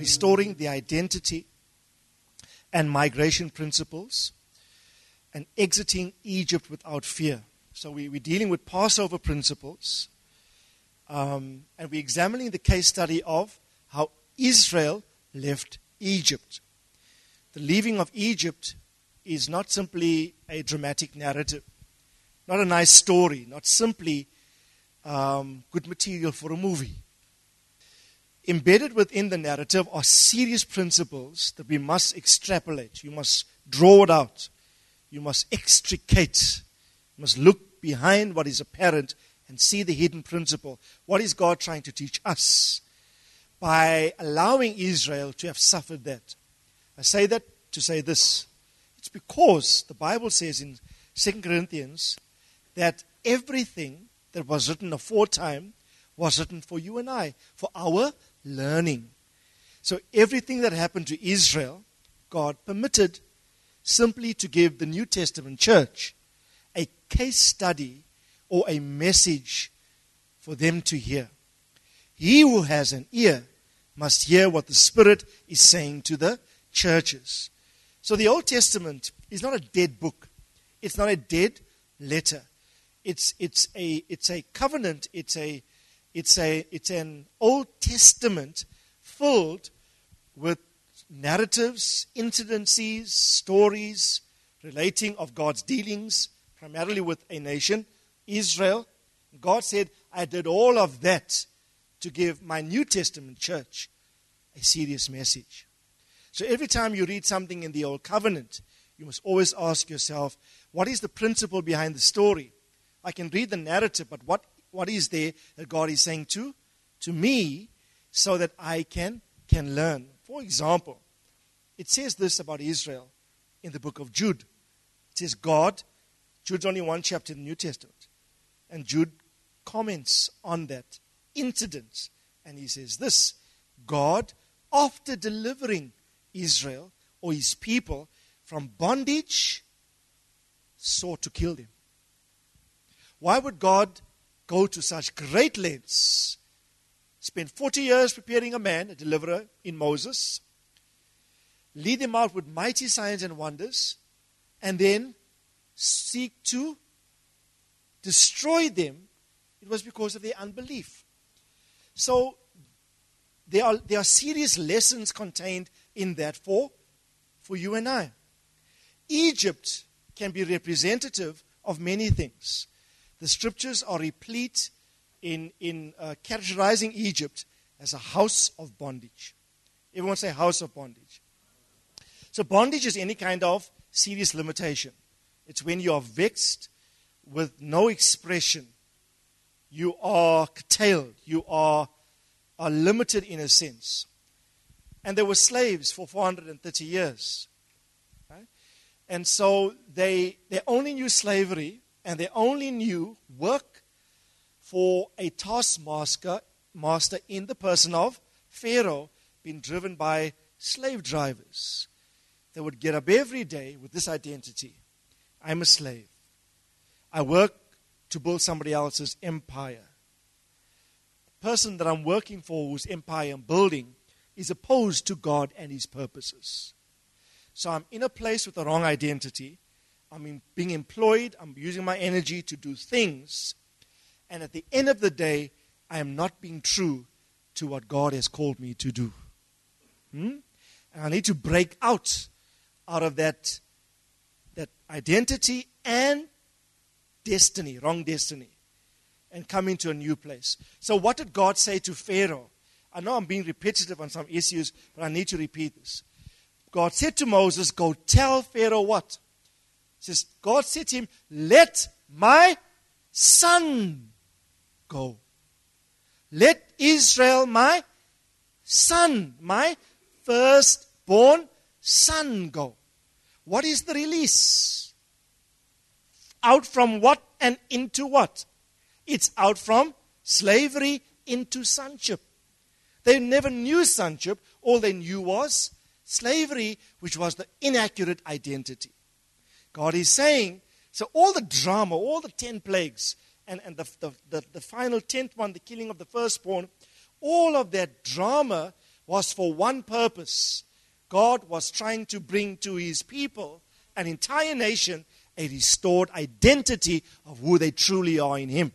Restoring the identity and migration principles, and exiting Egypt without fear. So we, we're dealing with Passover principles, um, and we're examining the case study of how Israel left Egypt. The leaving of Egypt is not simply a dramatic narrative, not a nice story, not simply um, good material for a movie embedded within the narrative are serious principles that we must extrapolate. You must draw it out. You must extricate. You must look behind what is apparent and see the hidden principle. What is God trying to teach us by allowing Israel to have suffered that? I say that to say this. It's because the Bible says in 2 Corinthians that everything that was written aforetime was written for you and I, for our learning. So everything that happened to Israel, God permitted simply to give the New Testament church a case study or a message for them to hear. He who has an ear must hear what the Spirit is saying to the churches. So the Old Testament is not a dead book. It's not a dead letter. It's, it's, a, it's a covenant. It's a, it's, a, it's an Old Testament filled with narratives, incidences, stories relating of God's dealings, primarily with a nation, Israel. God said, I did all of that to give my New Testament church a serious message. So every time you read something in the Old Covenant, you must always ask yourself, what is the principle behind the story? I can read the narrative, but what what is there that God is saying to, to me so that I can, can learn. For example, it says this about Israel in the book of Jude. It says, God, Jude's only one chapter in the New Testament, and Jude comments on that incident. And he says this God, after delivering Israel or his people from bondage, sought to kill them. Why would God go to such great lengths, spend 40 years preparing a man, a deliverer in Moses, lead him out with mighty signs and wonders, and then seek to destroy them, it was because of their unbelief. So there are, there are serious lessons contained in that for, for you and I. Egypt can be representative of many things. The scriptures are replete in, in uh, characterizing Egypt as a house of bondage. Everyone say house of bondage. So, bondage is any kind of serious limitation. It's when you are vexed with no expression. You are curtailed. You are, are limited in a sense. And they were slaves for 430 years. Right? And so they, they only knew slavery and they only knew work for a taskmaster master in the person of Pharaoh, being driven by slave drivers. They would get up every day with this identity I'm a slave. I work to build somebody else's empire. The person that I'm working for, whose empire I'm building, is opposed to God and His purposes. So I'm in a place with the wrong identity I'm being employed, I'm using my energy to do things, and at the end of the day, I am not being true to what God has called me to do. Hmm? And I need to break out out of that, that identity and destiny, wrong destiny, and come into a new place. So, what did God say to Pharaoh? I know I'm being repetitive on some issues, but I need to repeat this. God said to Moses, Go tell Pharaoh what? Says, God said to him, Let my son go. Let Israel, my son, my firstborn son go. What is the release? Out from what and into what? It's out from slavery into sonship. They never knew sonship. All they knew was slavery, which was the inaccurate identity. God is saying, so all the drama, all the ten plagues, and, and the, the, the, the final tenth one, the killing of the firstborn, all of that drama was for one purpose. God was trying to bring to his people, an entire nation, a restored identity of who they truly are in him.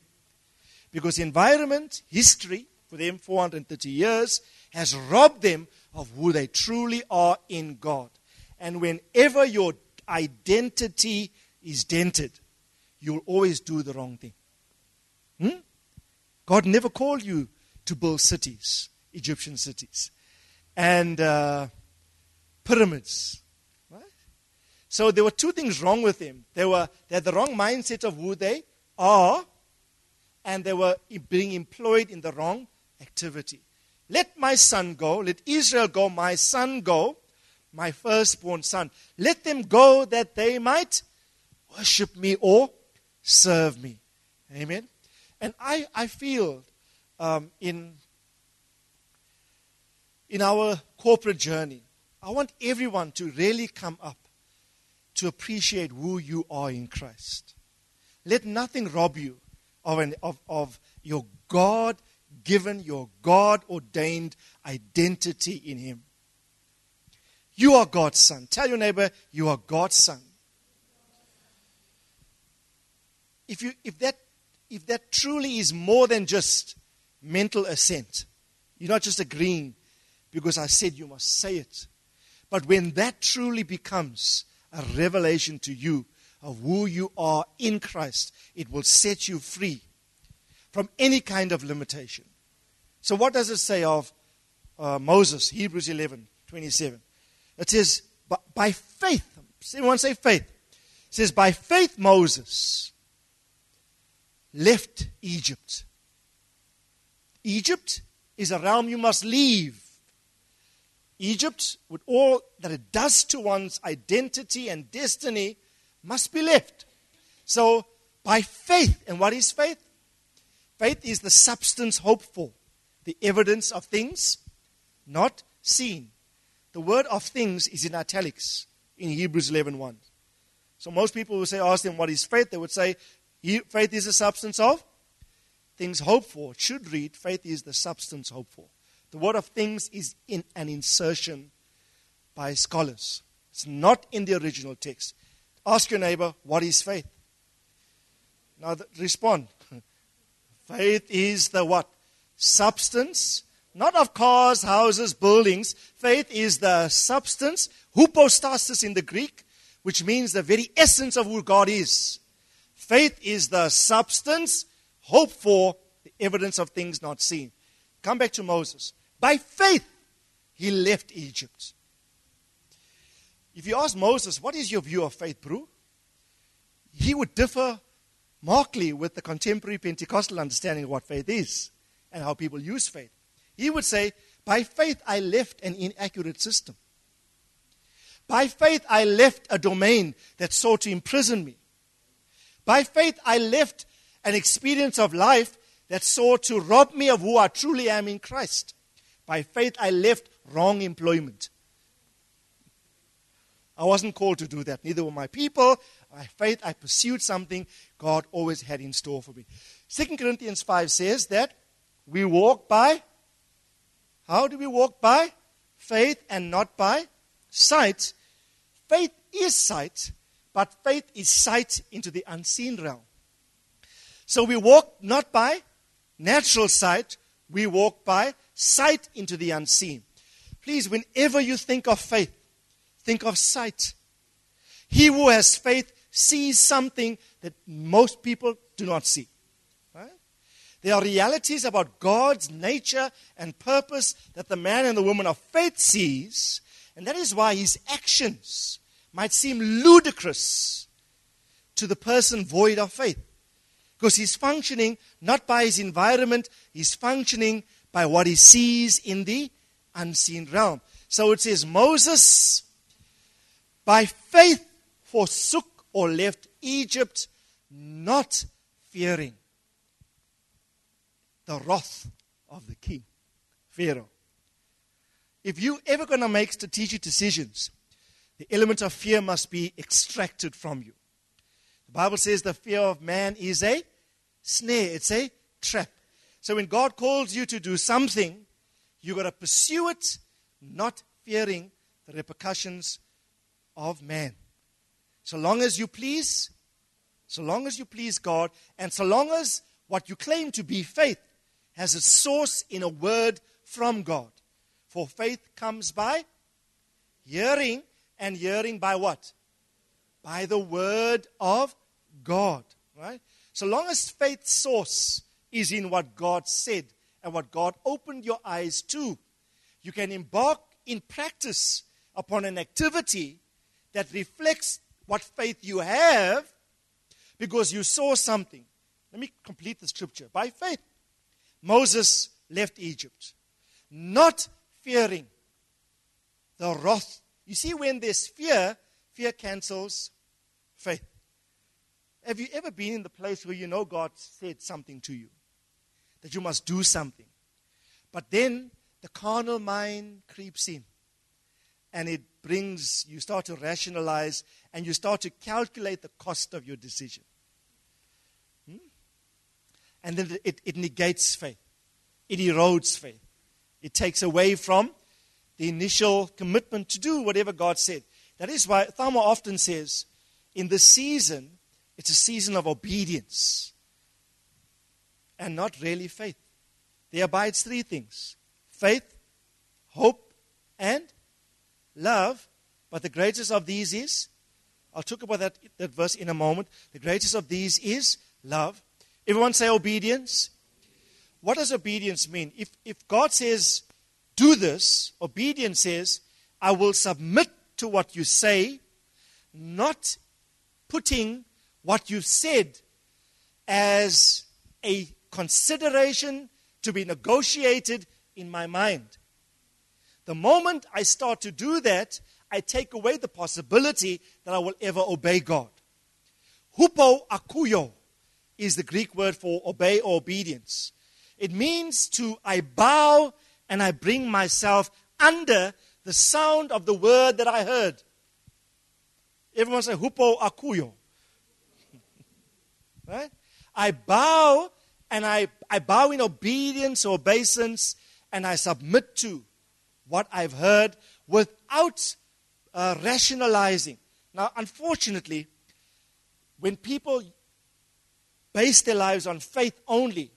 Because environment, history, for them 430 years, has robbed them of who they truly are in God. And whenever your identity is dented, you'll always do the wrong thing. Hmm? God never called you to build cities, Egyptian cities, and uh, pyramids. Right? So there were two things wrong with them. They, were, they had the wrong mindset of who they are, and they were being employed in the wrong activity. Let my son go, let Israel go, my son go, my firstborn son. Let them go that they might worship me or serve me. Amen. And I, I feel um, in, in our corporate journey, I want everyone to really come up to appreciate who you are in Christ. Let nothing rob you of, an, of, of your God given, your God ordained identity in Him. You are God's son. Tell your neighbor, you are God's son. If, you, if, that, if that truly is more than just mental assent, you're not just agreeing because I said you must say it. But when that truly becomes a revelation to you of who you are in Christ, it will set you free from any kind of limitation. So, what does it say of uh, Moses? Hebrews 11 27. It says, by faith, everyone say faith. It says, by faith, Moses left Egypt. Egypt is a realm you must leave. Egypt, with all that it does to one's identity and destiny, must be left. So, by faith, and what is faith? Faith is the substance hoped for, the evidence of things not seen. The word of things is in italics in Hebrews 11.1. 1. So most people will say, ask them what is faith, they would say, faith is the substance of things hoped for. It should read, faith is the substance hoped for. The word of things is in an insertion by scholars. It's not in the original text. Ask your neighbor, what is faith? Now respond. faith is the what? Substance not of cars, houses, buildings. Faith is the substance, hypostasis in the Greek, which means the very essence of who God is. Faith is the substance, hope for, the evidence of things not seen. Come back to Moses. By faith, he left Egypt. If you ask Moses, what is your view of faith, bro? He would differ markedly with the contemporary Pentecostal understanding of what faith is and how people use faith. He would say, By faith, I left an inaccurate system. By faith, I left a domain that sought to imprison me. By faith, I left an experience of life that sought to rob me of who I truly am in Christ. By faith, I left wrong employment. I wasn't called to do that. Neither were my people. By faith, I pursued something God always had in store for me. 2 Corinthians 5 says that we walk by how do we walk? By faith and not by sight. Faith is sight, but faith is sight into the unseen realm. So we walk not by natural sight, we walk by sight into the unseen. Please, whenever you think of faith, think of sight. He who has faith sees something that most people do not see. There are realities about God's nature and purpose that the man and the woman of faith sees, and that is why his actions might seem ludicrous to the person void of faith. Because he's functioning not by his environment, he's functioning by what he sees in the unseen realm. So it says, Moses, by faith, forsook or left Egypt, not fearing the wrath of the king, Pharaoh. If you ever going to make strategic decisions, the element of fear must be extracted from you. The Bible says the fear of man is a snare, it's a trap. So when God calls you to do something, you've got to pursue it, not fearing the repercussions of man. So long as you please, so long as you please God, and so long as what you claim to be faith has its source in a word from God. For faith comes by hearing, and hearing by what? By the word of God. Right? So long as faith source is in what God said and what God opened your eyes to, you can embark in practice upon an activity that reflects what faith you have because you saw something. Let me complete the scripture. By faith, Moses left Egypt, not fearing the wrath. You see, when there's fear, fear cancels faith. Have you ever been in the place where you know God said something to you? That you must do something. But then the carnal mind creeps in and it brings, you start to rationalize and you start to calculate the cost of your decision. And then it, it negates faith, it erodes faith, it takes away from the initial commitment to do whatever God said. That is why Thelma often says, in this season, it's a season of obedience and not really faith. There abides three things faith, hope, and love. But the greatest of these is, I'll talk about that, that verse in a moment. The greatest of these is love. Everyone say obedience. What does obedience mean? If, if God says, do this, obedience says, I will submit to what you say, not putting what you've said as a consideration to be negotiated in my mind. The moment I start to do that, I take away the possibility that I will ever obey God. Hupo akuyo is the Greek word for obey or obedience. It means to I bow and I bring myself under the sound of the word that I heard. Everyone say hupo akuyo. right? I bow and I, I bow in obedience or obeisance and I submit to what I've heard without uh, rationalizing. Now, unfortunately, when people base their lives on faith only,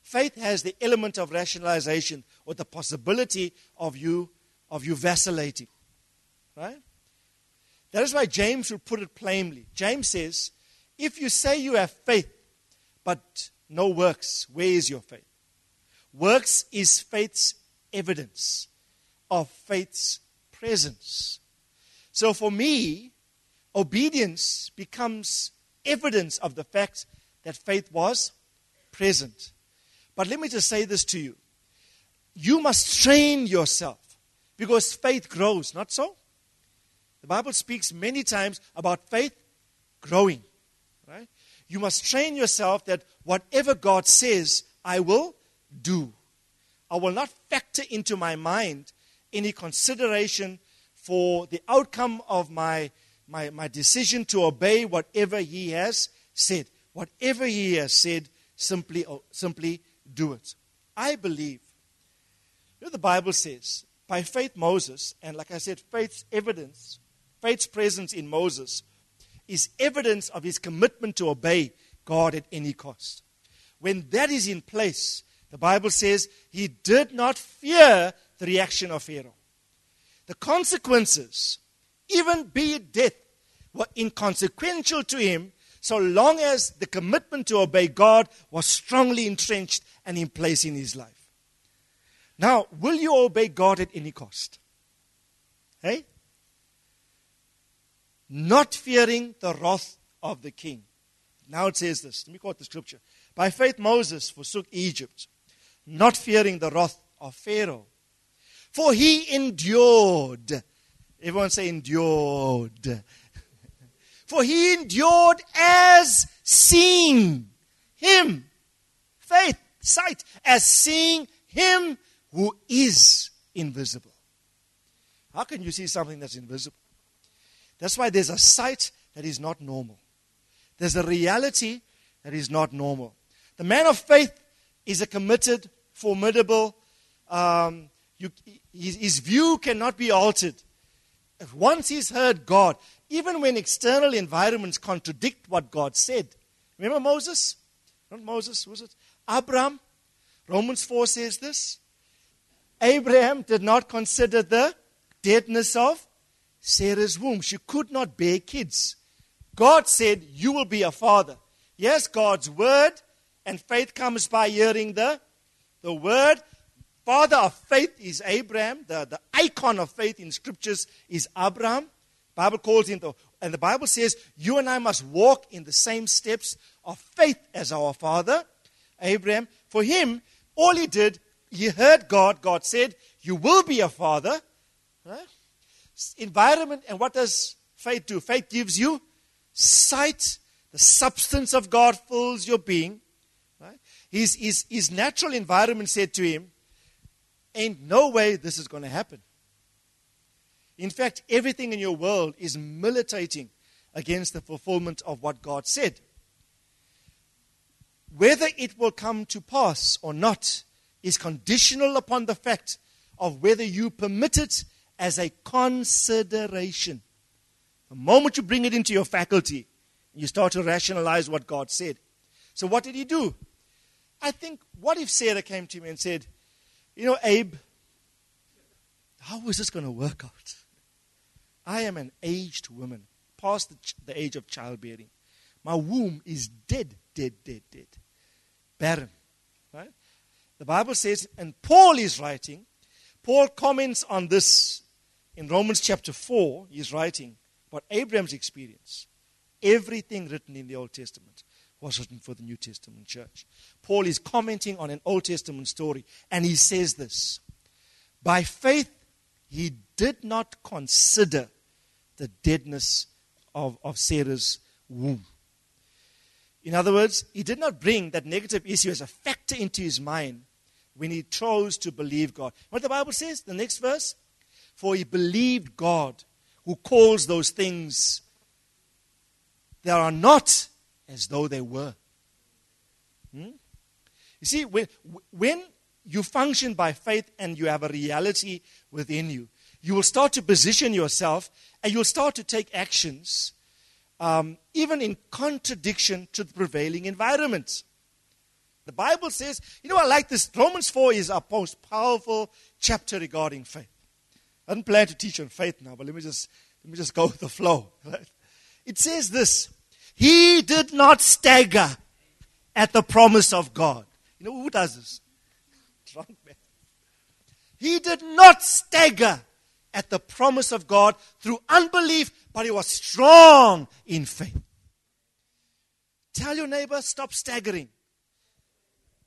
faith has the element of rationalization or the possibility of you of you vacillating. Right? That is why James would put it plainly. James says, if you say you have faith, but no works, where is your faith? Works is faith's evidence of faith's presence. So for me, obedience becomes evidence of the fact that faith was present. But let me just say this to you you must train yourself because faith grows, not so? The Bible speaks many times about faith growing, right? You must train yourself that whatever God says, I will do. I will not factor into my mind any consideration for the outcome of my, my, my decision to obey whatever He has said. Whatever He has said, simply, oh, simply do it. I believe. You know, the Bible says, by faith, Moses, and like I said, faith's evidence, faith's presence in Moses, is evidence of his commitment to obey God at any cost. When that is in place, the Bible says he did not fear the reaction of Pharaoh. The consequences, even be it death, were inconsequential to him so long as the commitment to obey God was strongly entrenched and in place in his life. Now, will you obey God at any cost? Hey? Not fearing the wrath of the king. Now it says this. Let me quote the scripture. By faith, Moses forsook Egypt, not fearing the wrath of Pharaoh For he endured. Everyone say endured. For he endured as seeing him. Faith, sight, as seeing him who is invisible. How can you see something that's invisible? That's why there's a sight that is not normal. There's a reality that is not normal. The man of faith is a committed, formidable, um, you, his, his view cannot be altered. Once he's heard God, even when external environments contradict what God said. Remember Moses? Not Moses, was it? Abraham. Romans 4 says this. Abraham did not consider the deadness of Sarah's womb. She could not bear kids. God said, You will be a father. Yes, God's word, and faith comes by hearing the, the word. Father of faith is Abraham. The, the icon of faith in scriptures is Abraham. Bible calls him the, and the Bible says you and I must walk in the same steps of faith as our father, Abraham. For him, all he did, he heard God. God said, You will be a father. Right? Environment, and what does faith do? Faith gives you sight. The substance of God fills your being. His, his, his natural environment said to him, Ain't no way this is going to happen. In fact, everything in your world is militating against the fulfillment of what God said. Whether it will come to pass or not is conditional upon the fact of whether you permit it as a consideration. The moment you bring it into your faculty, you start to rationalize what God said. So, what did he do? I think, what if Sarah came to me and said, you know, Abe, how is this going to work out? I am an aged woman, past the, the age of childbearing. My womb is dead, dead, dead, dead. Barren. Right? The Bible says, and Paul is writing, Paul comments on this in Romans chapter 4. He's writing about Abraham's experience. Everything written in the Old Testament was written for the New Testament church. Paul is commenting on an Old Testament story, and he says this By faith, he did not consider the deadness of, of Sarah's womb. In other words, he did not bring that negative issue as a factor into his mind when he chose to believe God. What the Bible says, the next verse? For he believed God who calls those things that are not as though they were. Hmm? You see, when, when you function by faith and you have a reality within you, you will start to position yourself and you'll start to take actions, um, even in contradiction to the prevailing environment. The Bible says, you know, I like this. Romans 4 is our most powerful chapter regarding faith. I didn't plan to teach on faith now, but let me just, let me just go with the flow. It says this he did not stagger at the promise of God. You know who does this? Drunk man. He did not stagger at the promise of God through unbelief, but he was strong in faith. Tell your neighbor, stop staggering.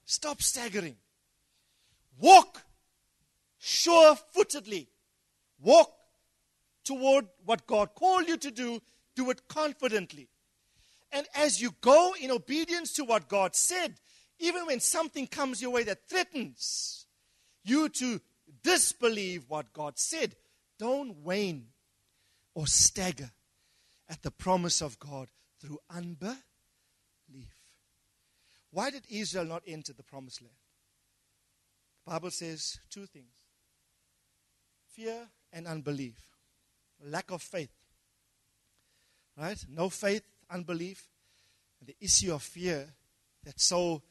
Stop staggering. Walk sure footedly. Walk toward what God called you to do. Do it confidently. And as you go in obedience to what God said, even when something comes your way that threatens you to disbelieve what God said, don't wane or stagger at the promise of God through unbelief. Why did Israel not enter the promised land? The Bible says two things fear and unbelief, lack of faith. Right? No faith unbelief, and the issue of fear that so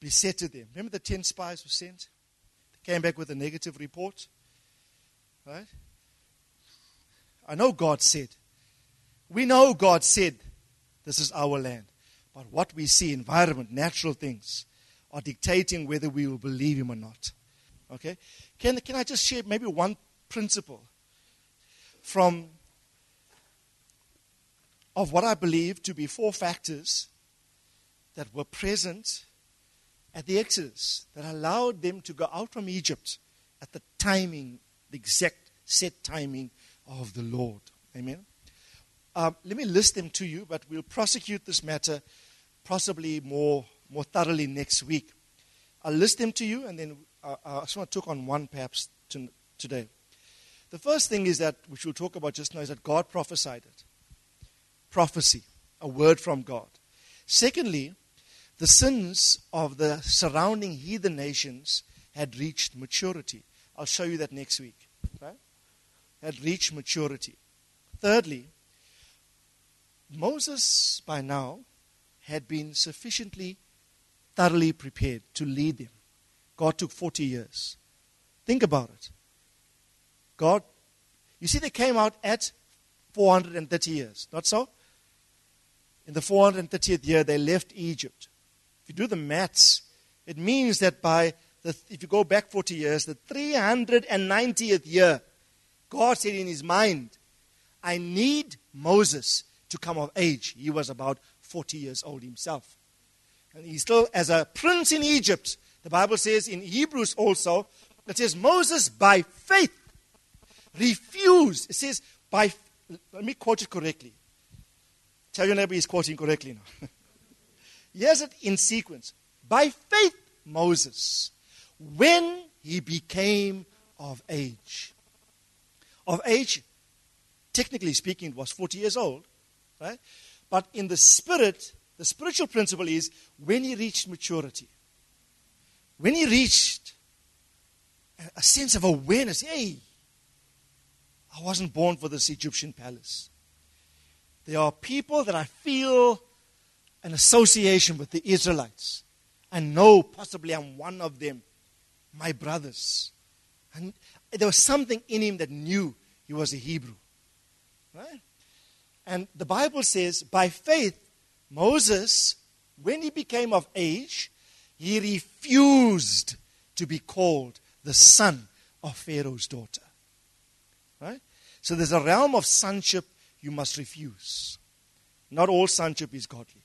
besetted them. Remember the 10 spies were sent? They came back with a negative report. Right? I know God said. We know God said this is our land. But what we see, environment, natural things, are dictating whether we will believe Him or not. Okay? Can, can I just share maybe one principle from of what I believe to be four factors that were present at the Exodus that allowed them to go out from Egypt at the timing the exact set timing of the Lord. Amen. Um, let me list them to you, but we'll prosecute this matter possibly more, more thoroughly next week. I'll list them to you, and then uh, I just want to talk on one perhaps to, today. The first thing is that, which we'll talk about just now, is that God prophesied it. Prophecy, a word from God. Secondly, the sins of the surrounding heathen nations had reached maturity. I'll show you that next week. Right? Had reached maturity. Thirdly, Moses by now had been sufficiently thoroughly prepared to lead them. God took 40 years. Think about it. God, you see, they came out at 430 years, not so? In the 430th year, they left Egypt. If you do the maths, it means that by if you go back 40 years, the 390th year, God said in his mind, I need Moses to come of age. He was about 40 years old himself. And he's still, as a prince in Egypt, the Bible says in Hebrews also, it says Moses by faith refused. It says by, let me quote it correctly. Tell your neighbor he's quoting correctly now. Here's it in sequence. By faith, Moses, when he became of age. Of age, technically speaking, was 40 years old, right? But in the spirit, the spiritual principle is when he reached maturity. When he reached a sense of awareness, hey, I wasn't born for this Egyptian palace. There are people that I feel an association with the Israelites. I know possibly I'm one of them, my brothers. And there was something in him that knew he was a Hebrew. Right? And the Bible says, by faith, Moses, when he became of age, he refused to be called the son of Pharaoh's daughter. Right? So there's a realm of sonship you must refuse. Not all sonship is godly.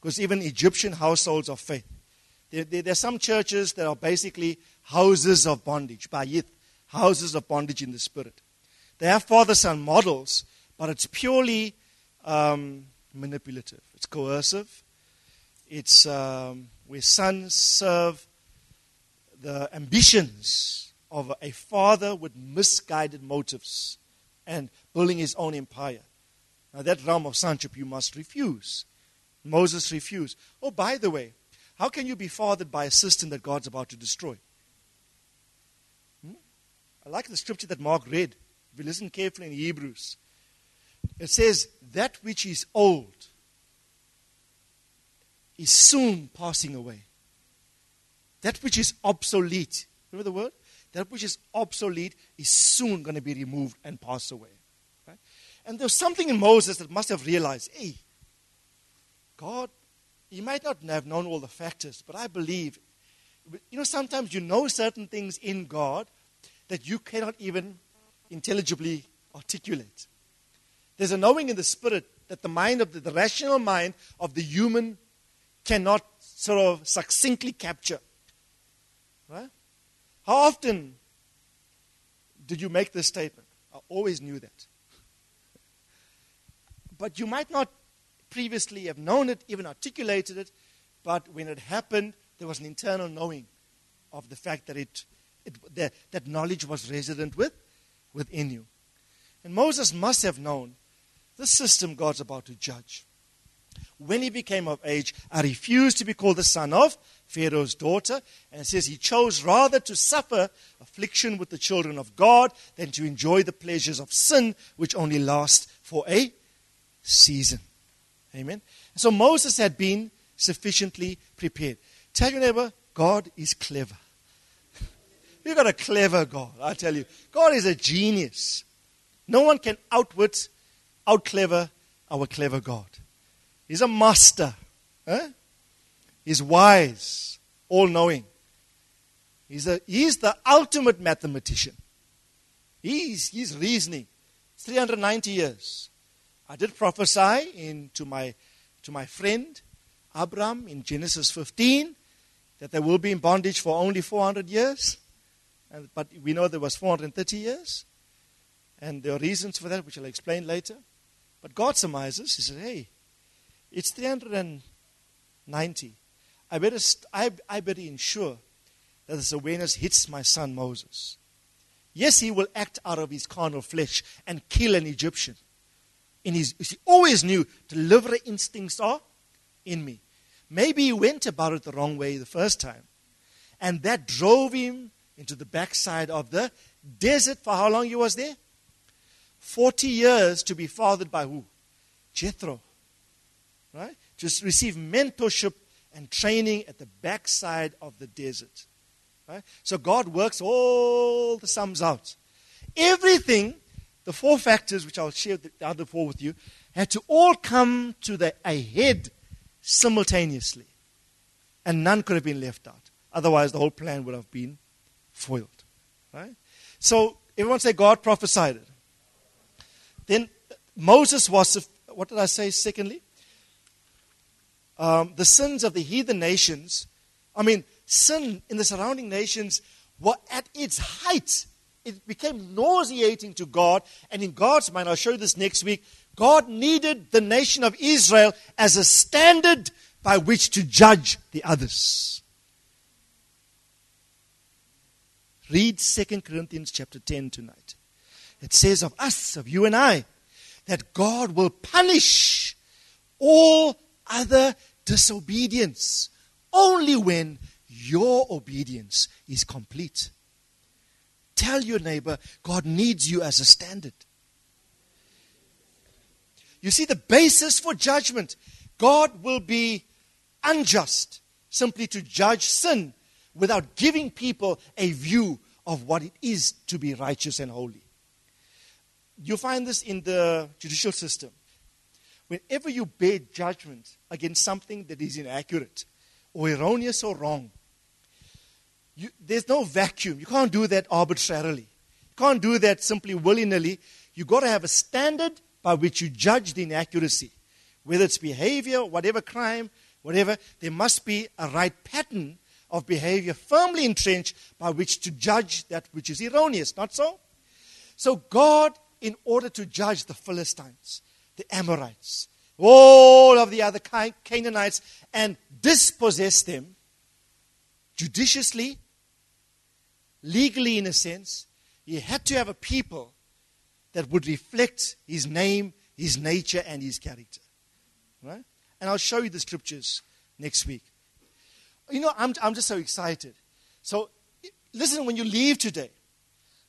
Because even Egyptian households of faith, there, there, there, are some churches that are basically houses of bondage, bayith, houses of bondage in the spirit. They have father son models, but it's purely um, manipulative. It's coercive. It's um, where sons serve the ambitions of a father with misguided motives and building his own empire. Now, that realm of sonship you must refuse. Moses refused. Oh, by the way, how can you be fathered by a system that God's about to destroy? Hmm? I like the scripture that Mark read. If you listen carefully in Hebrews, it says, That which is old is soon passing away. That which is obsolete, remember the word? That which is obsolete is soon going to be removed and pass away. Right? And there's something in Moses that must have realized hey, God, he might not have known all the factors, but I believe, you know, sometimes you know certain things in God that you cannot even intelligibly articulate. There's a knowing in the spirit that the mind of the, the rational mind of the human cannot sort of succinctly capture. Right? How often did you make this statement? I always knew that. But you might not previously have known it, even articulated it, but when it happened, there was an internal knowing of the fact that it, it that, that knowledge was resident with, within you. And Moses must have known the system God's about to judge. When he became of age, I refused to be called the son of Pharaoh's daughter. And it says he chose rather to suffer affliction with the children of God than to enjoy the pleasures of sin, which only last for a season. Amen. So Moses had been sufficiently prepared. Tell your neighbor, God is clever. We've got a clever God, I tell you. God is a genius. No one can outwit out clever our clever God. He's a master. Eh? He's wise, all knowing. He's, he's the ultimate mathematician. He's, he's reasoning. 390 years. I did prophesy in, to, my, to my friend Abram in Genesis 15 that they will be in bondage for only 400 years. And, but we know there was 430 years. And there are reasons for that, which I'll explain later. But God surmises, He says, hey, it's 390. I better, st- I, I better ensure that this awareness hits my son Moses. Yes, he will act out of his carnal flesh and kill an Egyptian. In his, he always knew deliverer instincts are in me. Maybe he went about it the wrong way the first time. And that drove him into the backside of the desert for how long he was there? 40 years to be fathered by who? Jethro. Right? To receive mentorship and training at the backside of the desert. Right? So God works all the sums out. Everything, the four factors, which I'll share the other four with you, had to all come to the head simultaneously. And none could have been left out. Otherwise, the whole plan would have been foiled. Right? So, everyone say God prophesied it. Then Moses was, what did I say secondly? Um, the sins of the heathen nations. I mean, sin in the surrounding nations were at its height. It became nauseating to God. And in God's mind, I'll show you this next week, God needed the nation of Israel as a standard by which to judge the others. Read 2 Corinthians chapter 10 tonight. It says of us, of you and I, that God will punish all other disobedience only when your obedience is complete. Tell your neighbor, God needs you as a standard. You see, the basis for judgment, God will be unjust simply to judge sin without giving people a view of what it is to be righteous and holy. You find this in the judicial system. Whenever you bear judgment against something that is inaccurate or erroneous or wrong, you, there's no vacuum. You can't do that arbitrarily. You can't do that simply willy nilly. You've got to have a standard by which you judge the inaccuracy. Whether it's behavior, whatever crime, whatever, there must be a right pattern of behavior firmly entrenched by which to judge that which is erroneous. Not so? So, God, in order to judge the Philistines, the Amorites, all of the other Canaanites, and dispossess them judiciously, legally in a sense, he had to have a people that would reflect his name, his nature, and his character. Right? And I'll show you the scriptures next week. You know, I'm, I'm just so excited. So, listen, when you leave today,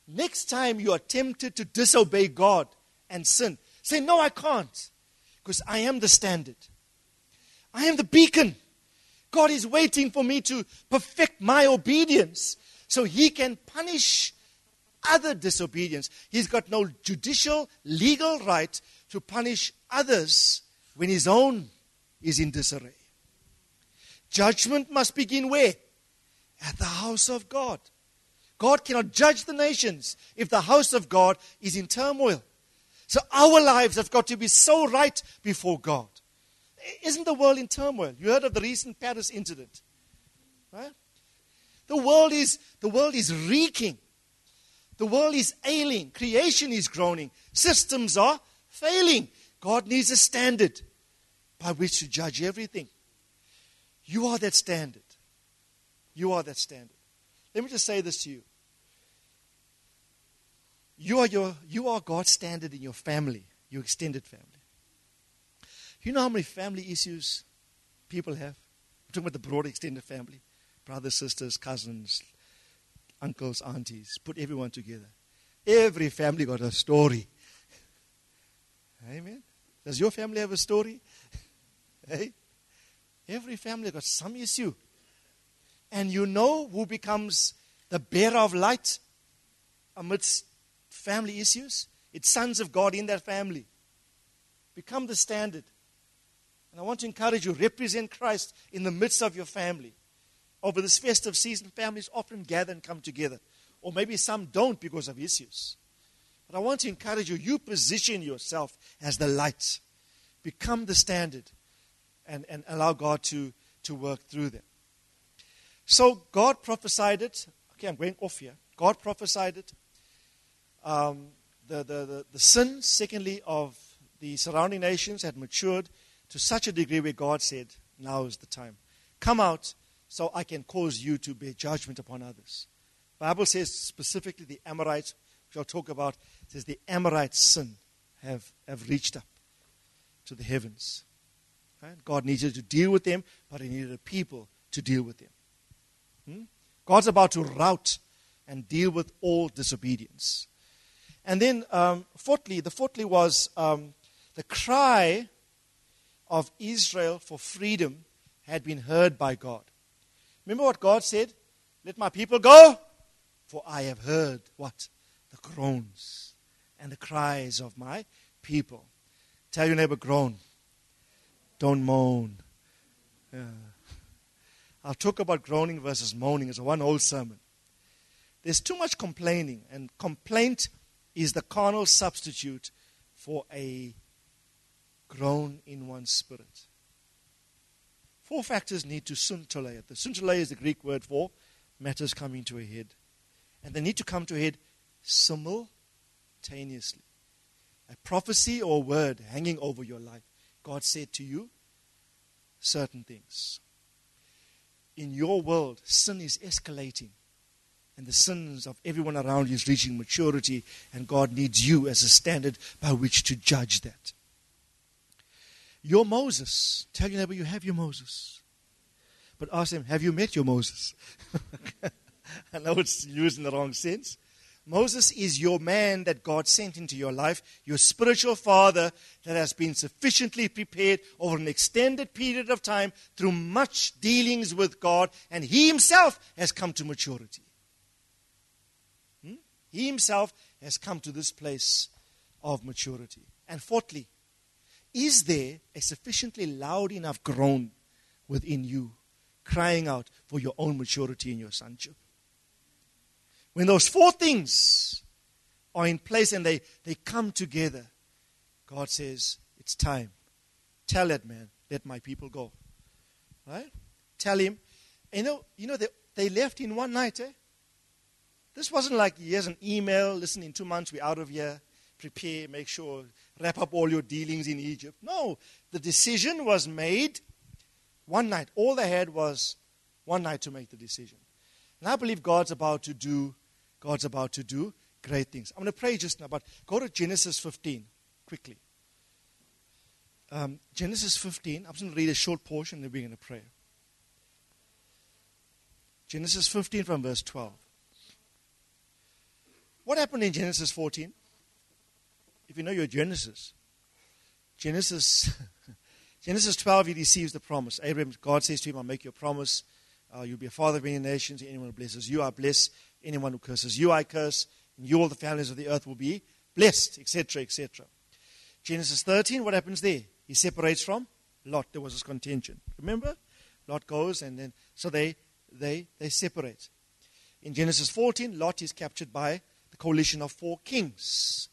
next time you are tempted to disobey God and sin, say, No, I can't, because I am the standard. I am the beacon. God is waiting for me to perfect my obedience so he can punish other disobedience. He's got no judicial, legal right to punish others when his own is in disarray. Judgment must begin where? At the house of God. God cannot judge the nations if the house of God is in turmoil. So our lives have got to be so right before God. Isn't the world in turmoil? You heard of the recent Paris incident. Right? The world is, the world is reeking. The world is ailing. Creation is groaning. Systems are failing. God needs a standard by which to judge everything. You are that standard. You are that standard. Let me just say this to you. You are, your, you are God's standard in your family, your extended family. You know how many family issues people have? I'm talking about the broad extended family brothers, sisters, cousins, uncles, aunties. Put everyone together. Every family got a story. Amen. Does your family have a story? hey? Every family got some issue. And you know who becomes the bearer of light amidst family issues? It's sons of God in that family. Become the standard. And I want to encourage you, represent Christ in the midst of your family. Over this festive season, families often gather and come together. Or maybe some don't because of issues. But I want to encourage you, you position yourself as the light. Become the standard and, and allow God to, to work through them. So God prophesied it. Okay, I'm going off here. God prophesied it. Um, the, the, the, the sin, secondly, of the surrounding nations had matured to such a degree where God said, Now is the time. Come out so I can cause you to bear judgment upon others. Bible says specifically the Amorites, which I'll talk about, says the Amorites' sin have, have reached up to the heavens. Right? God needed to deal with them, but he needed a people to deal with them. Hmm? God's about to rout and deal with all disobedience. And then, um, fourthly, the fourthly was um, the cry of Israel for freedom had been heard by God. Remember what God said? Let my people go, for I have heard what? The groans and the cries of my people. Tell your neighbor, groan. Don't moan. Yeah. I'll talk about groaning versus moaning as one whole sermon. There's too much complaining, and complaint is the carnal substitute for a groan in one's spirit. Four factors need to suntole. The suntole is the Greek word for matters coming to a head. And they need to come to a head simultaneously. A prophecy or a word hanging over your life. God said to you certain things. In your world, sin is escalating. And the sins of everyone around you is reaching maturity, and God needs you as a standard by which to judge that. Your Moses. Tell your neighbor you have your Moses. But ask them, have you met your Moses? I know it's used in the wrong sense. Moses is your man that God sent into your life, your spiritual father that has been sufficiently prepared over an extended period of time through much dealings with God, and he himself has come to maturity. Hmm? He himself has come to this place of maturity. And fourthly, is there a sufficiently loud enough groan within you, crying out for your own maturity in your sonship? When those four things are in place and they, they come together, God says, It's time. Tell that man, let my people go. Right? Tell him. You know, you know they, they left in one night, eh? This wasn't like here's an email, listen, in two months we're out of here prepare, make sure, wrap up all your dealings in Egypt. No, the decision was made one night. All they had was one night to make the decision. And I believe God's about to do, God's about to do great things. I'm going to pray just now, but go to Genesis 15 quickly. Um, Genesis 15, I'm just going to read a short portion, then we're going to pray. Genesis 15 from verse 12. What happened in Genesis 14? If you know your Genesis, Genesis, Genesis 12, he receives the promise. Abraham, God says to him, I'll make you a promise. Uh, you'll be a father of many nations. Anyone who blesses you, I bless. Anyone who curses you, I curse. And you, all the families of the earth, will be blessed, etc., etc. Genesis 13, what happens there? He separates from Lot. There was this contention. Remember? Lot goes, and then, so they, they, they separate. In Genesis 14, Lot is captured by the coalition of four kings.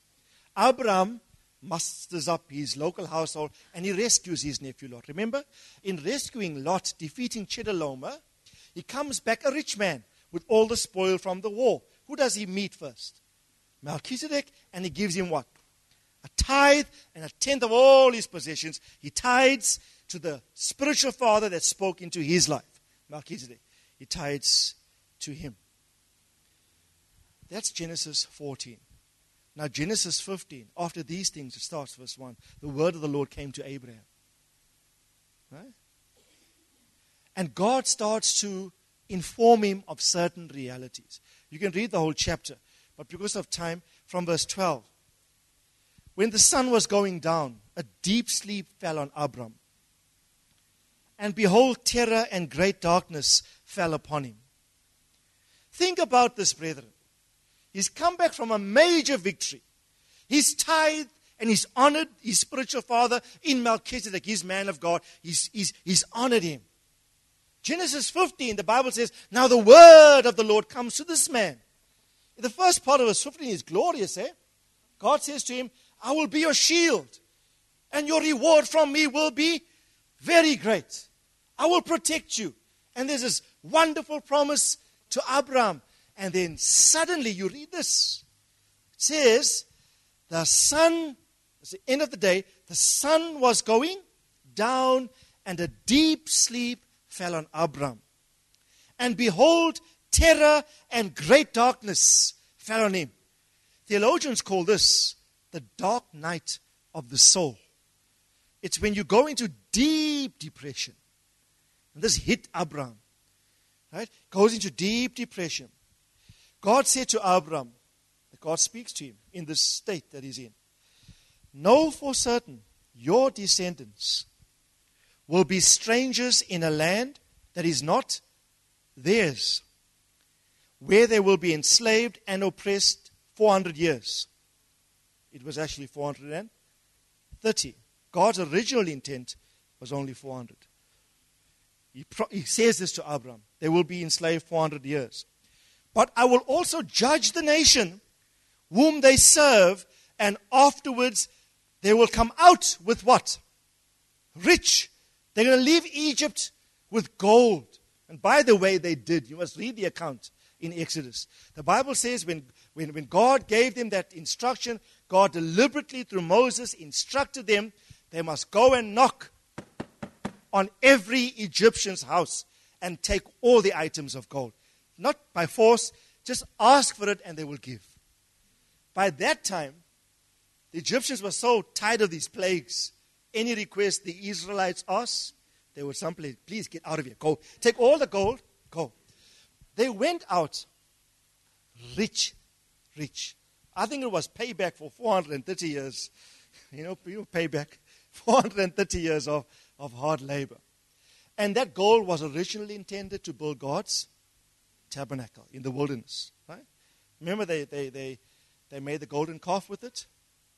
Abraham musters up his local household and he rescues his nephew Lot. Remember, in rescuing Lot, defeating Chedorlaomer, he comes back a rich man with all the spoil from the war. Who does he meet first? Melchizedek, and he gives him what? A tithe and a tenth of all his possessions. He tithes to the spiritual father that spoke into his life, Melchizedek. He tithes to him. That's Genesis 14. Now, Genesis 15, after these things, it starts verse 1. The word of the Lord came to Abraham. Right? And God starts to inform him of certain realities. You can read the whole chapter, but because of time, from verse 12. When the sun was going down, a deep sleep fell on Abram. And behold, terror and great darkness fell upon him. Think about this, brethren. He's come back from a major victory. He's tithed and he's honored his spiritual father in Melchizedek, his man of God. He's, he's, he's honored him. Genesis 15, the Bible says, Now the word of the Lord comes to this man. The first part of verse 15 is glorious, eh? God says to him, I will be your shield, and your reward from me will be very great. I will protect you. And there's this wonderful promise to Abraham And then suddenly you read this. It says, the sun, at the end of the day, the sun was going down, and a deep sleep fell on Abram. And behold, terror and great darkness fell on him. Theologians call this the dark night of the soul. It's when you go into deep depression. And this hit Abram. Right? Goes into deep depression. God said to Abram, God speaks to him in this state that he's in. Know for certain your descendants will be strangers in a land that is not theirs, where they will be enslaved and oppressed 400 years. It was actually 430. God's original intent was only 400. He, pro- he says this to Abram they will be enslaved 400 years. But I will also judge the nation whom they serve, and afterwards they will come out with what? Rich. They're going to leave Egypt with gold. And by the way, they did. You must read the account in Exodus. The Bible says when, when, when God gave them that instruction, God deliberately, through Moses, instructed them they must go and knock on every Egyptian's house and take all the items of gold. Not by force, just ask for it and they will give. By that time, the Egyptians were so tired of these plagues. Any request the Israelites asked, they would simply, please get out of here. Go. Take all the gold, go. They went out rich, rich. I think it was payback for 430 years. You know, you payback. 430 years of, of hard labor. And that gold was originally intended to build God's tabernacle in the wilderness. Right? Remember, they, they, they, they made the golden calf with it.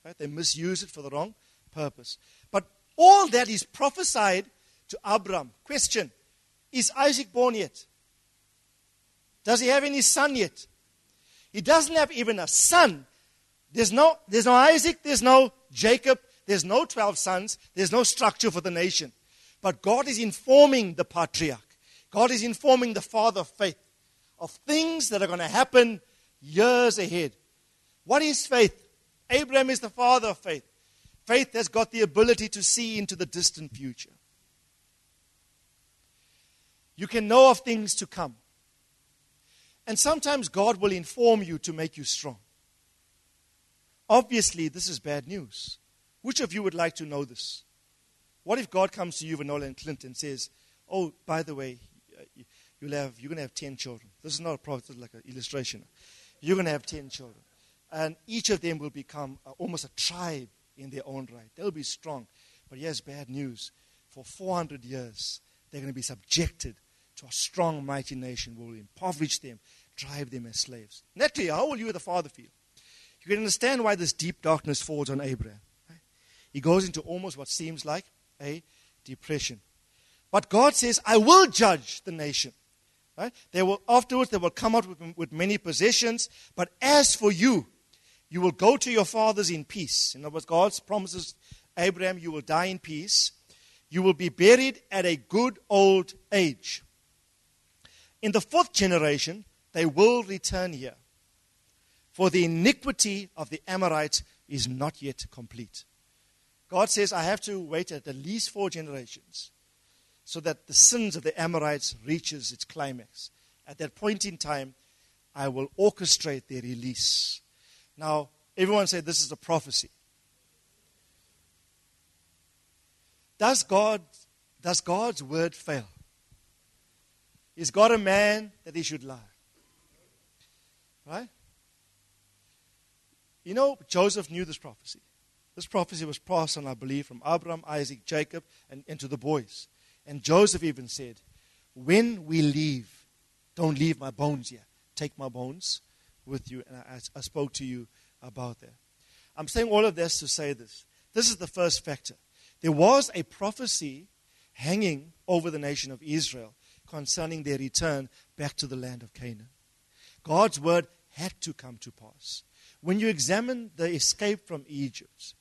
Right? They misused it for the wrong purpose. But all that is prophesied to Abram. Question Is Isaac born yet? Does he have any son yet? He doesn't have even a son. There's no, there's no Isaac, there's no Jacob, there's no 12 sons, there's no structure for the nation. But God is informing the patriarch, God is informing the father of faith of things that are going to happen years ahead. What is faith? Abraham is the father of faith. Faith has got the ability to see into the distant future. You can know of things to come. And sometimes God will inform you to make you strong. Obviously, this is bad news. Which of you would like to know this? What if God comes to you, Vanola and Clint, and says, Oh, by the way, you'll have, you're going to have 10 children. This is not a prophet, like an illustration. You're going to have 10 children. And each of them will become uh, almost a tribe in their own right. They'll be strong. But here's bad news. For 400 years, they're going to be subjected to a strong, mighty nation will impoverish them, drive them as slaves. Naturally, how will you, the father, feel? You can understand why this deep darkness falls on Abraham he goes into almost what seems like a depression. But God says, I will judge the nation. Right? They will afterwards they will come out with, with many possessions. But as for you, you will go to your fathers in peace. In other words, God promises Abraham, you will die in peace. You will be buried at a good old age. In the fourth generation, they will return here. For the iniquity of the Amorites is not yet complete. God says, I have to wait at least four generations so that the sins of the Amorites reaches its climax. At that point in time, I will orchestrate their release. Now, everyone said this is a prophecy. Does God does God's word fail? Is God a man that he should lie? Right? You know, Joseph knew this prophecy. This prophecy was passed on, I believe, from Abraham, Isaac, Jacob, and, and to the boys. And Joseph even said, When we leave, don't leave my bones here. Take my bones with you. And I, I spoke to you about that. I'm saying all of this to say this. This is the first factor. There was a prophecy hanging over the nation of Israel concerning their return back to the land of Canaan. God's word had to come to pass. When you examine the escape from Egypt,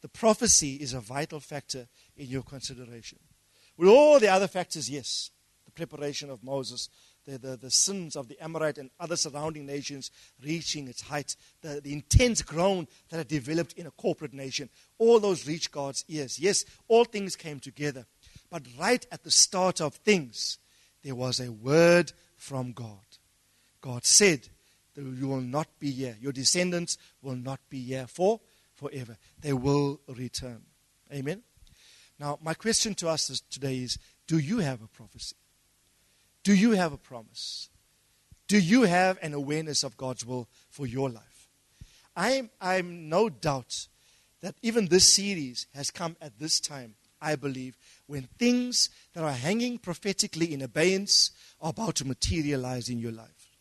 the prophecy is a vital factor in your consideration. With all the other factors, yes, the preparation of Moses the, the, the sins of the Amorite and other surrounding nations reaching its height, the, the intense groan that had developed in a corporate nation, all those reached God's ears. Yes, all things came together. But right at the start of things, there was a word from God. God said, You will not be here. Your descendants will not be here for forever. They will return. Amen. Now, my question to us today is Do you have a prophecy? Do you have a promise? Do you have an awareness of God's will for your life? I'm, I'm no doubt that even this series has come at this time, I believe, when things that are hanging prophetically in abeyance are about to materialize in your life.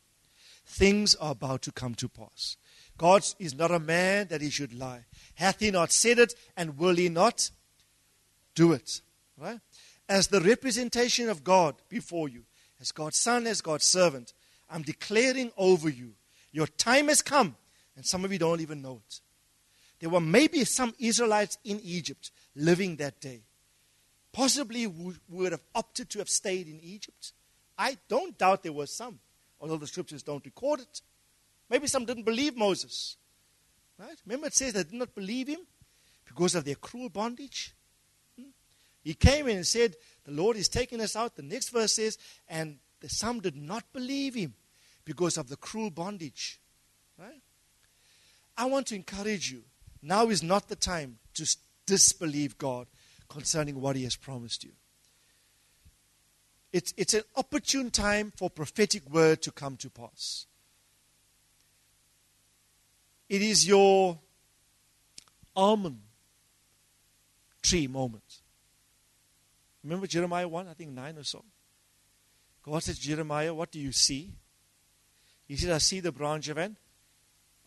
Things are about to come to pass. God is not a man that he should lie. Hath he not said it, and will he not do it? Right? As the representation of God before you, as God's son, as God's servant, I'm declaring over you, your time has come, and some of you don't even know it. There were maybe some Israelites in Egypt living that day. Possibly would have opted to have stayed in Egypt. I don't doubt there were some, although the scriptures don't record it. Maybe some didn't believe Moses. Right? Remember it says they did not believe him because of their cruel bondage. He came in and said, The Lord is taking us out. The next verse says, and some did not believe him because of the cruel bondage. Right? I want to encourage you. Now is not the time to disbelieve God concerning what he has promised you. It's, it's an opportune time for prophetic word to come to pass. It is your almond tree moment. Remember Jeremiah 1, I think 9 or so? God says, Jeremiah, what do you see? He said, I see the branch of an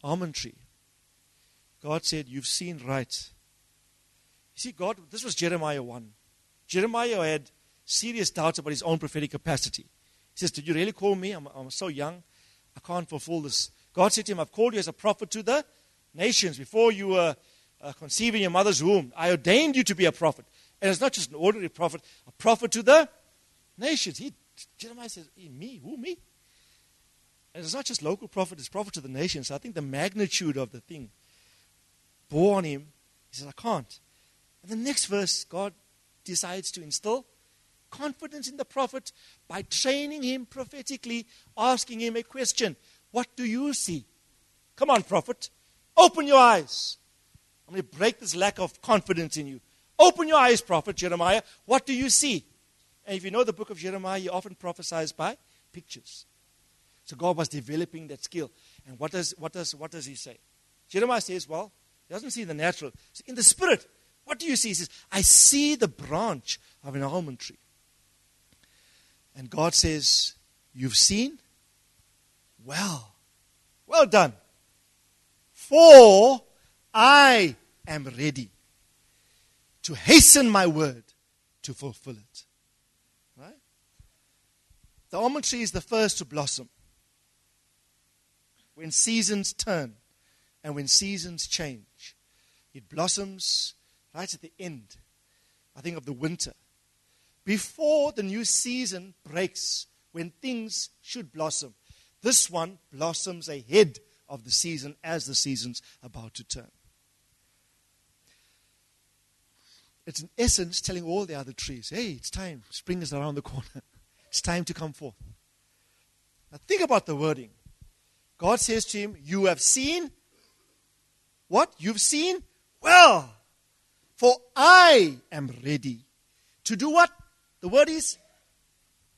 almond tree. God said, You've seen right. You see, God, this was Jeremiah 1. Jeremiah had serious doubts about his own prophetic capacity. He says, Did you really call me? I'm, I'm so young. I can't fulfill this. God said to him, I've called you as a prophet to the nations. Before you were uh, conceived in your mother's womb, I ordained you to be a prophet. And it's not just an ordinary prophet, a prophet to the nations. He, Jeremiah says, eh, Me? Who, me? And it's not just local prophet, it's prophet to the nations. So I think the magnitude of the thing bore on him. He says, I can't. And the next verse, God decides to instill confidence in the prophet by training him prophetically, asking him a question What do you see? Come on, prophet. Open your eyes. I'm going to break this lack of confidence in you. Open your eyes, prophet Jeremiah. What do you see? And if you know the book of Jeremiah, he often prophesies by pictures. So God was developing that skill. And what does, what does, what does he say? Jeremiah says, Well, he doesn't see the natural. In the spirit, what do you see? He says, I see the branch of an almond tree. And God says, You've seen? Well, well done. For I am ready to hasten my word to fulfill it. Right? The almond tree is the first to blossom. When seasons turn and when seasons change, it blossoms right at the end, I think, of the winter. Before the new season breaks, when things should blossom, this one blossoms ahead of the season as the season's about to turn. It's in essence telling all the other trees, hey, it's time. Spring is around the corner. It's time to come forth. Now think about the wording. God says to him, You have seen what? You've seen? Well, for I am ready to do what? The word is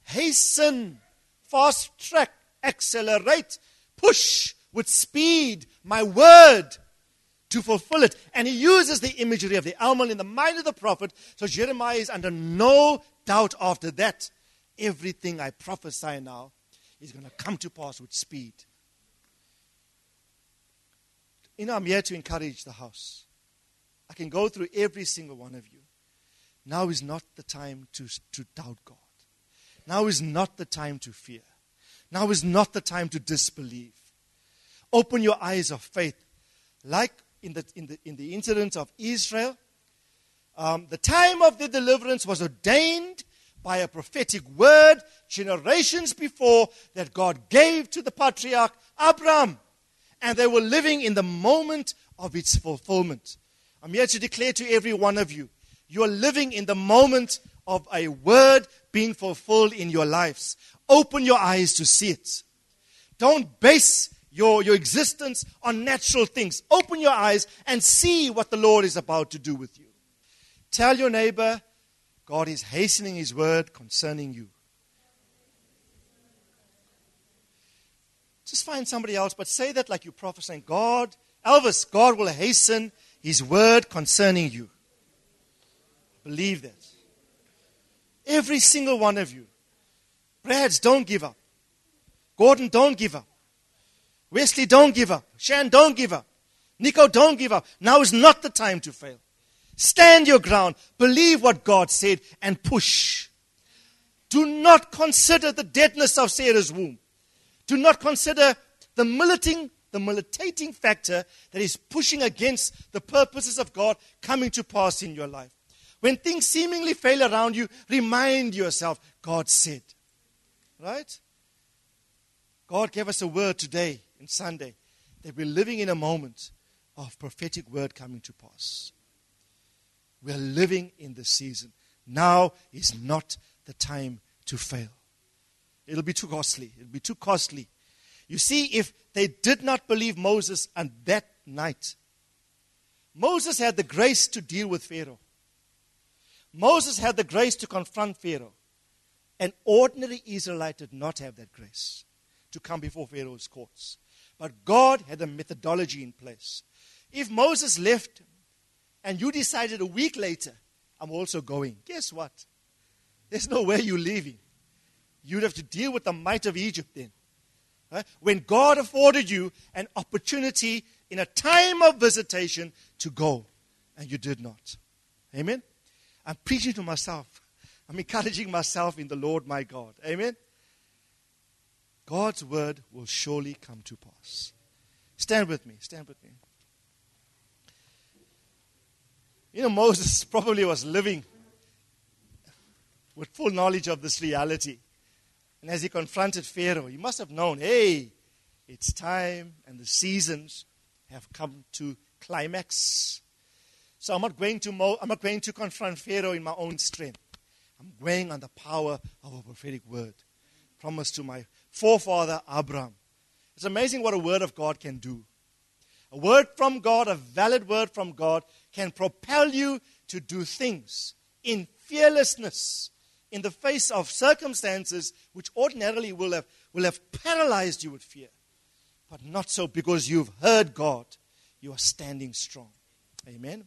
hasten, fast track, accelerate, push with speed my word to fulfill it. And he uses the imagery of the almond in the mind of the prophet. So Jeremiah is under no doubt after that. Everything I prophesy now is going to come to pass with speed. You know, I'm here to encourage the house. I can go through every single one of you. Now is not the time to, to doubt God. Now is not the time to fear. Now is not the time to disbelieve. Open your eyes of faith. Like in the, in the, in the incident of Israel, um, the time of the deliverance was ordained by a prophetic word generations before that God gave to the patriarch Abraham. And they were living in the moment of its fulfillment. I'm here to declare to every one of you you are living in the moment of a word being fulfilled in your lives. Open your eyes to see it. Don't base your, your existence on natural things. Open your eyes and see what the Lord is about to do with you. Tell your neighbor, God is hastening his word concerning you. Just find somebody else, but say that like you're prophesying. God, Elvis, God will hasten his word concerning you. Believe that. Every single one of you. Brads, don't give up. Gordon, don't give up. Wesley, don't give up. Shan, don't give up. Nico, don't give up. Now is not the time to fail. Stand your ground. Believe what God said and push. Do not consider the deadness of Sarah's womb. Do not consider the militating, the militating factor that is pushing against the purposes of God coming to pass in your life. When things seemingly fail around you, remind yourself, God said. Right? God gave us a word today and Sunday that we're living in a moment of prophetic word coming to pass. We're living in the season. Now is not the time to fail. It'll be too costly. It'll be too costly. You see, if they did not believe Moses on that night, Moses had the grace to deal with Pharaoh. Moses had the grace to confront Pharaoh. An ordinary Israelite did not have that grace to come before Pharaoh's courts. But God had a methodology in place. If Moses left and you decided a week later, I'm also going, guess what? There's no way you're leaving. You'd have to deal with the might of Egypt then. Right? When God afforded you an opportunity in a time of visitation to go, and you did not. Amen? I'm preaching to myself. I'm encouraging myself in the Lord my God. Amen? God's word will surely come to pass. Stand with me. Stand with me. You know, Moses probably was living with full knowledge of this reality. And as he confronted Pharaoh, he must have known hey, it's time and the seasons have come to climax. So I'm not going to, mo- I'm not going to confront Pharaoh in my own strength. I'm going on the power of a prophetic word promised to my forefather Abraham. It's amazing what a word of God can do. A word from God, a valid word from God, can propel you to do things in fearlessness in the face of circumstances which ordinarily will have, will have paralyzed you with fear. But not so because you've heard God. You are standing strong. Amen.